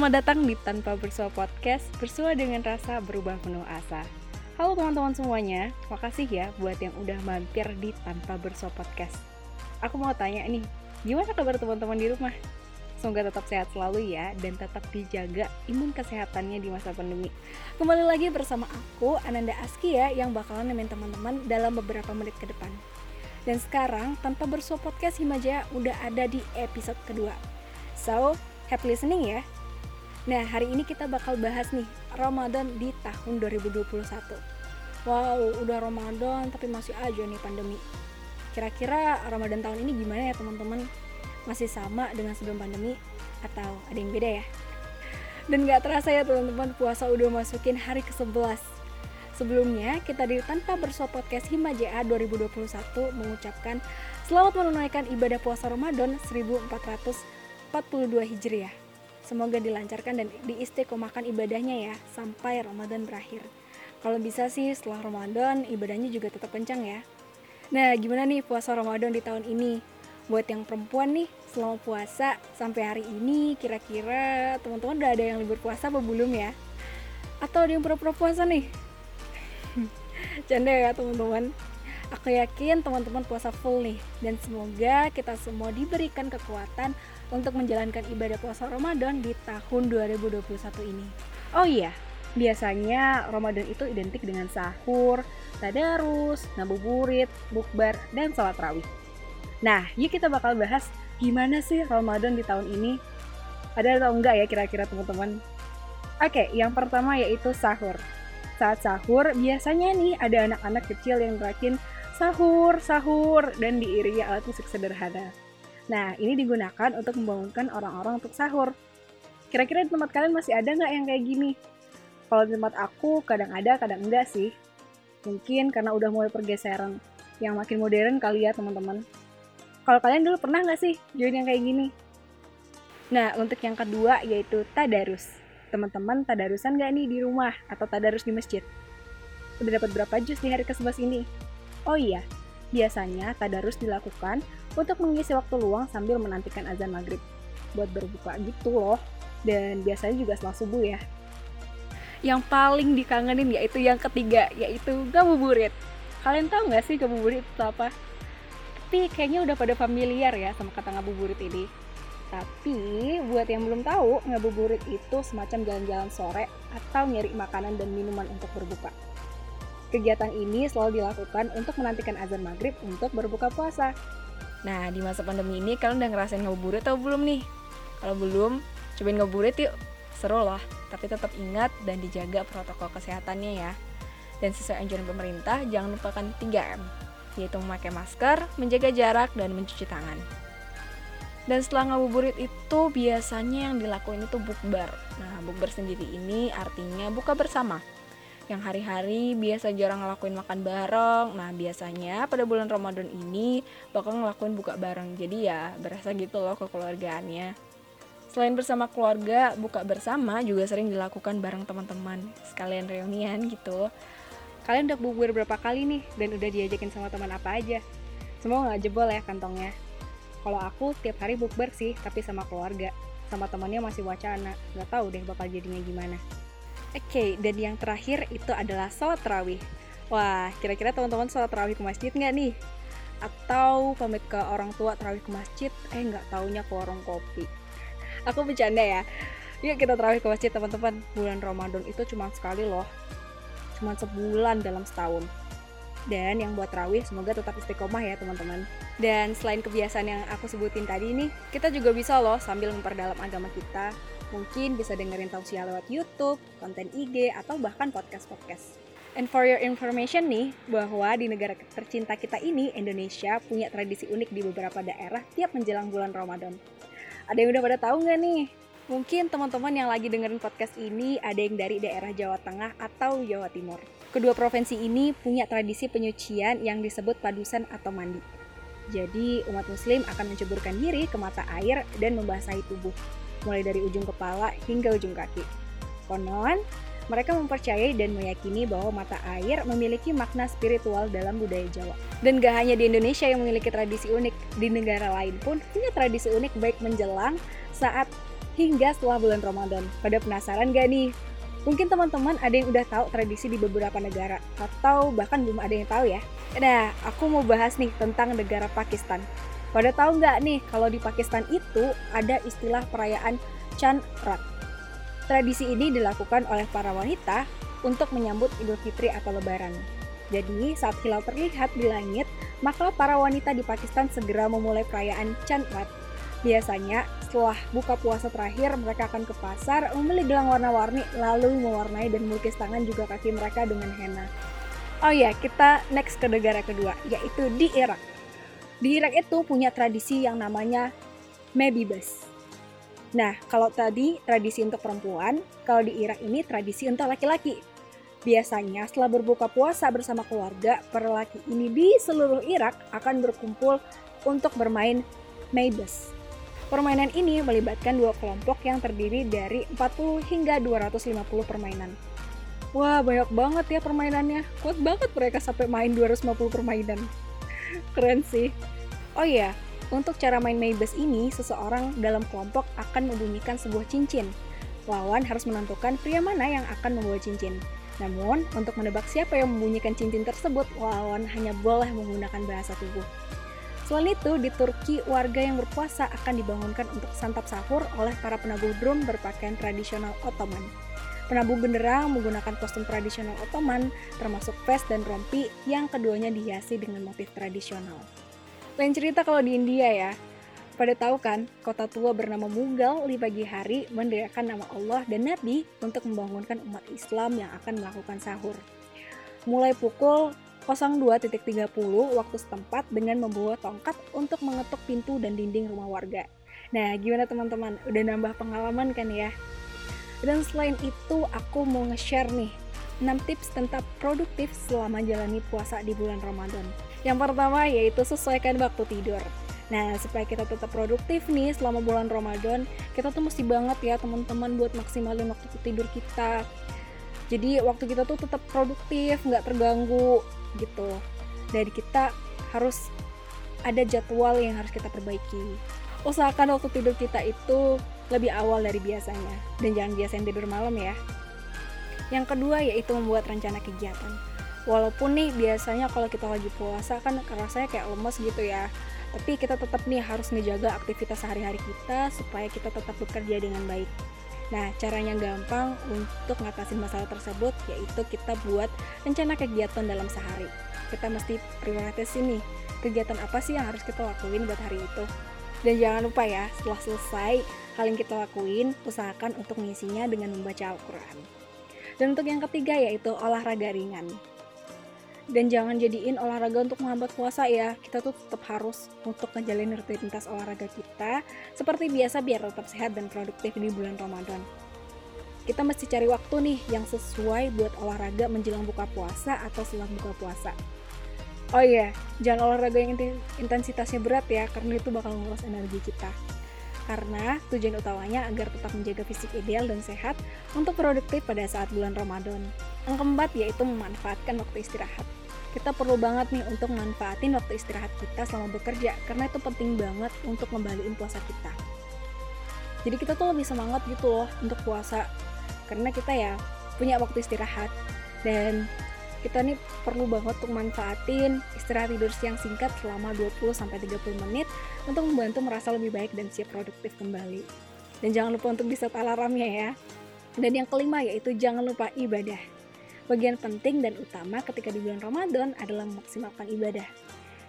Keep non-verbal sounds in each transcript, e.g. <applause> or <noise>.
Selamat datang di Tanpa Bersua Podcast, bersua dengan rasa berubah penuh asa. Halo teman-teman semuanya, makasih ya buat yang udah mampir di Tanpa Bersua Podcast. Aku mau tanya nih, gimana kabar teman-teman di rumah? Semoga tetap sehat selalu ya, dan tetap dijaga imun kesehatannya di masa pandemi. Kembali lagi bersama aku, Ananda Askia, yang bakalan nemenin teman-teman dalam beberapa menit ke depan. Dan sekarang, Tanpa Bersua Podcast Himajaya udah ada di episode kedua. So, happy listening ya! Nah, hari ini kita bakal bahas nih Ramadan di tahun 2021. Wow, udah Ramadan tapi masih aja nih pandemi. Kira-kira Ramadan tahun ini gimana ya teman-teman? Masih sama dengan sebelum pandemi atau ada yang beda ya? Dan gak terasa ya teman-teman puasa udah masukin hari ke-11. Sebelumnya, kita di Tanpa Bersua Podcast Himaja 2021 mengucapkan selamat menunaikan ibadah puasa Ramadan 1442 Hijriah. Semoga dilancarkan dan diistiqomahkan ibadahnya ya sampai Ramadan berakhir. Kalau bisa sih setelah Ramadan ibadahnya juga tetap kencang ya. Nah, gimana nih puasa Ramadan di tahun ini? Buat yang perempuan nih, selama puasa sampai hari ini kira-kira teman-teman udah ada yang libur puasa apa belum ya? Atau ada yang pura-pura puasa nih? <laughs> Canda ya teman-teman. Aku yakin teman-teman puasa full nih dan semoga kita semua diberikan kekuatan untuk menjalankan ibadah puasa Ramadan di tahun 2021 ini. Oh iya, biasanya Ramadan itu identik dengan sahur, tadarus, ngabuburit, bukbar, dan sholat rawih. Nah, yuk kita bakal bahas gimana sih Ramadan di tahun ini. Ada atau enggak ya kira-kira teman-teman? Oke, yang pertama yaitu sahur. Saat sahur, biasanya nih ada anak-anak kecil yang berakin sahur, sahur, dan diiringi alat musik sederhana. Nah, ini digunakan untuk membangunkan orang-orang untuk sahur. Kira-kira di tempat kalian masih ada nggak yang kayak gini? Kalau di tempat aku, kadang ada, kadang enggak sih. Mungkin karena udah mulai pergeseran yang makin modern kali ya teman-teman. Kalau kalian dulu pernah nggak sih join yang kayak gini? Nah, untuk yang kedua yaitu tadarus. Teman-teman tadarusan nggak nih di rumah atau tadarus di masjid? Udah dapat berapa jus di hari ke-11 ini? Oh iya, biasanya tadarus dilakukan untuk mengisi waktu luang sambil menantikan azan maghrib. Buat berbuka gitu loh. Dan biasanya juga setelah subuh ya. Yang paling dikangenin yaitu yang ketiga yaitu ngabuburit. Kalian tahu nggak sih ngabuburit itu apa? Tapi kayaknya udah pada familiar ya sama kata ngabuburit ini. Tapi buat yang belum tahu ngabuburit itu semacam jalan-jalan sore atau nyari makanan dan minuman untuk berbuka kegiatan ini selalu dilakukan untuk menantikan azan maghrib untuk berbuka puasa Nah, di masa pandemi ini kalian udah ngerasain ngabuburit atau belum nih? Kalau belum, cobain ngabuburit yuk. Seru loh, tapi tetap ingat dan dijaga protokol kesehatannya ya. Dan sesuai anjuran pemerintah, jangan lupakan 3M, yaitu memakai masker, menjaga jarak, dan mencuci tangan. Dan setelah ngabuburit itu biasanya yang dilakuin itu bukber. Nah, bukber sendiri ini artinya buka bersama yang hari-hari biasa jarang ngelakuin makan bareng. Nah, biasanya pada bulan Ramadan ini bakal ngelakuin buka bareng. Jadi ya berasa gitu loh kekeluargaannya. Selain bersama keluarga, buka bersama juga sering dilakukan bareng teman-teman. Sekalian reunian gitu. Kalian udah bubur berapa kali nih dan udah diajakin sama teman apa aja? Semua nggak jebol ya kantongnya. Kalau aku tiap hari bukber sih, tapi sama keluarga. Sama temannya masih wacana. Nggak tahu deh bakal jadinya gimana. Oke, okay, dan yang terakhir itu adalah sholat terawih. Wah, kira-kira teman-teman sholat terawih ke masjid nggak nih? Atau pamit ke orang tua terawih ke masjid, eh nggak taunya ke warung kopi. Aku bercanda ya. Yuk kita terawih ke masjid teman-teman. Bulan Ramadan itu cuma sekali loh. Cuma sebulan dalam setahun. Dan yang buat terawih semoga tetap istiqomah ya teman-teman. Dan selain kebiasaan yang aku sebutin tadi nih, kita juga bisa loh sambil memperdalam agama kita Mungkin bisa dengerin tausiah lewat YouTube, konten IG, atau bahkan podcast-podcast. And for your information nih, bahwa di negara tercinta kita ini, Indonesia punya tradisi unik di beberapa daerah tiap menjelang bulan Ramadan. Ada yang udah pada tahu nggak nih? Mungkin teman-teman yang lagi dengerin podcast ini ada yang dari daerah Jawa Tengah atau Jawa Timur. Kedua provinsi ini punya tradisi penyucian yang disebut padusan atau mandi. Jadi umat muslim akan menceburkan diri ke mata air dan membasahi tubuh mulai dari ujung kepala hingga ujung kaki. Konon, mereka mempercayai dan meyakini bahwa mata air memiliki makna spiritual dalam budaya Jawa. Dan gak hanya di Indonesia yang memiliki tradisi unik, di negara lain pun punya tradisi unik baik menjelang, saat, hingga setelah bulan Ramadan. Pada penasaran gak nih? Mungkin teman-teman ada yang udah tahu tradisi di beberapa negara, atau bahkan belum ada yang tahu ya. Nah, aku mau bahas nih tentang negara Pakistan. Pada tahu nggak nih kalau di Pakistan itu ada istilah perayaan Chan Rat. Tradisi ini dilakukan oleh para wanita untuk menyambut Idul Fitri atau Lebaran. Jadi, saat hilal terlihat di langit, maka para wanita di Pakistan segera memulai perayaan Chan Rat. Biasanya, setelah buka puasa terakhir, mereka akan ke pasar, membeli gelang warna-warni, lalu mewarnai dan melukis tangan juga kaki mereka dengan henna. Oh ya, kita next ke negara kedua, yaitu di Irak. Di Irak itu punya tradisi yang namanya Mebibas. Nah, kalau tadi tradisi untuk perempuan, kalau di Irak ini tradisi untuk laki-laki. Biasanya setelah berbuka puasa bersama keluarga, para laki ini di seluruh Irak akan berkumpul untuk bermain Mebibas. Permainan ini melibatkan dua kelompok yang terdiri dari 40 hingga 250 permainan. Wah, banyak banget ya permainannya. Kuat banget mereka sampai main 250 permainan. <laughs> Keren sih. Oh iya, untuk cara main Maybes ini, seseorang dalam kelompok akan membunyikan sebuah cincin. Lawan harus menentukan pria mana yang akan membawa cincin. Namun, untuk menebak siapa yang membunyikan cincin tersebut, lawan hanya boleh menggunakan bahasa tubuh. Selain itu, di Turki, warga yang berpuasa akan dibangunkan untuk santap sahur oleh para penabuh drum berpakaian tradisional Ottoman. Penabuh genderang menggunakan kostum tradisional Ottoman, termasuk vest dan rompi yang keduanya dihiasi dengan motif tradisional. Lain cerita kalau di India ya, pada tahu kan, kota tua bernama Mughal di pagi hari mendirikan nama Allah dan Nabi untuk membangunkan umat Islam yang akan melakukan sahur. Mulai pukul 02.30 waktu setempat dengan membawa tongkat untuk mengetuk pintu dan dinding rumah warga. Nah, gimana teman-teman? Udah nambah pengalaman kan ya? Dan selain itu, aku mau nge-share nih 6 tips tentang produktif selama jalani puasa di bulan Ramadan. Yang pertama yaitu sesuaikan waktu tidur. Nah, supaya kita tetap produktif nih selama bulan Ramadan, kita tuh mesti banget ya teman-teman buat maksimalin waktu tidur kita. Jadi waktu kita tuh tetap produktif, nggak terganggu gitu. Dari kita harus ada jadwal yang harus kita perbaiki. Usahakan waktu tidur kita itu lebih awal dari biasanya. Dan jangan biasain tidur malam ya. Yang kedua yaitu membuat rencana kegiatan walaupun nih biasanya kalau kita lagi puasa kan rasanya kayak lemes gitu ya tapi kita tetap nih harus ngejaga aktivitas sehari-hari kita supaya kita tetap bekerja dengan baik Nah, caranya gampang untuk ngatasin masalah tersebut yaitu kita buat rencana kegiatan dalam sehari. Kita mesti prioritas ini kegiatan apa sih yang harus kita lakuin buat hari itu. Dan jangan lupa ya, setelah selesai hal yang kita lakuin, usahakan untuk mengisinya dengan membaca Al-Quran. Dan untuk yang ketiga yaitu olahraga ringan dan jangan jadiin olahraga untuk menghambat puasa ya. Kita tuh tetap harus untuk ngejalin rutinitas olahraga kita seperti biasa biar tetap sehat dan produktif di bulan Ramadan. Kita mesti cari waktu nih yang sesuai buat olahraga menjelang buka puasa atau setelah buka puasa. Oh iya jangan olahraga yang intensitasnya berat ya karena itu bakal nguras energi kita. Karena tujuan utamanya agar tetap menjaga fisik ideal dan sehat untuk produktif pada saat bulan Ramadan. Yang keempat yaitu memanfaatkan waktu istirahat. Kita perlu banget nih untuk manfaatin waktu istirahat kita selama bekerja karena itu penting banget untuk ngembaliin puasa kita. Jadi kita tuh lebih semangat gitu loh untuk puasa karena kita ya punya waktu istirahat. Dan kita nih perlu banget untuk manfaatin istirahat tidur siang singkat selama 20-30 menit untuk membantu merasa lebih baik dan siap produktif kembali. Dan jangan lupa untuk di set alarmnya ya. Dan yang kelima yaitu jangan lupa ibadah Bagian penting dan utama ketika di bulan Ramadan adalah memaksimalkan ibadah.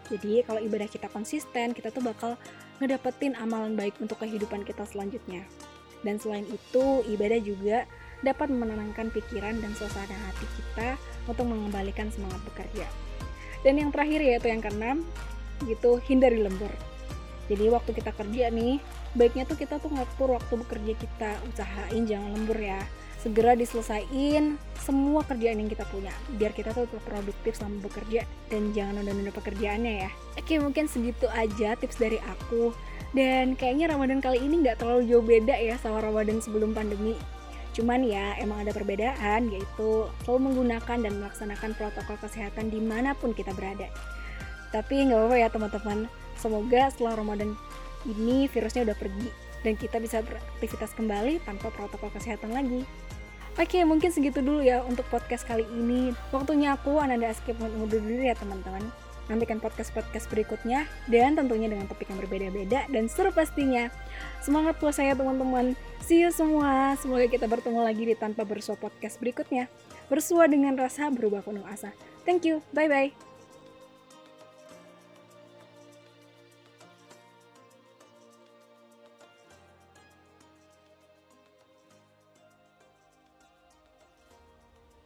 Jadi kalau ibadah kita konsisten, kita tuh bakal ngedapetin amalan baik untuk kehidupan kita selanjutnya. Dan selain itu, ibadah juga dapat menenangkan pikiran dan suasana hati kita untuk mengembalikan semangat bekerja. Dan yang terakhir yaitu yang keenam, gitu hindari lembur. Jadi waktu kita kerja nih, baiknya tuh kita tuh ngatur waktu bekerja kita, usahain jangan lembur ya segera diselesaikan semua kerjaan yang kita punya. Biar kita tuh produktif selama bekerja dan jangan nunda-nunda pekerjaannya ya. Oke mungkin segitu aja tips dari aku. Dan kayaknya Ramadan kali ini nggak terlalu jauh beda ya sama Ramadan sebelum pandemi. Cuman ya emang ada perbedaan yaitu selalu menggunakan dan melaksanakan protokol kesehatan di mana pun kita berada. Tapi nggak apa-apa ya teman-teman. Semoga setelah Ramadan ini virusnya udah pergi dan kita bisa beraktivitas kembali tanpa protokol kesehatan lagi. Oke, mungkin segitu dulu ya untuk podcast kali ini. Waktunya aku, Ananda Askip, undur diri ya teman-teman. Nantikan podcast-podcast berikutnya, dan tentunya dengan topik yang berbeda-beda dan seru pastinya. Semangat puasa ya teman-teman. See you semua. Semoga kita bertemu lagi di Tanpa Bersua Podcast berikutnya. Bersua dengan rasa berubah penuh asa. Thank you. Bye-bye.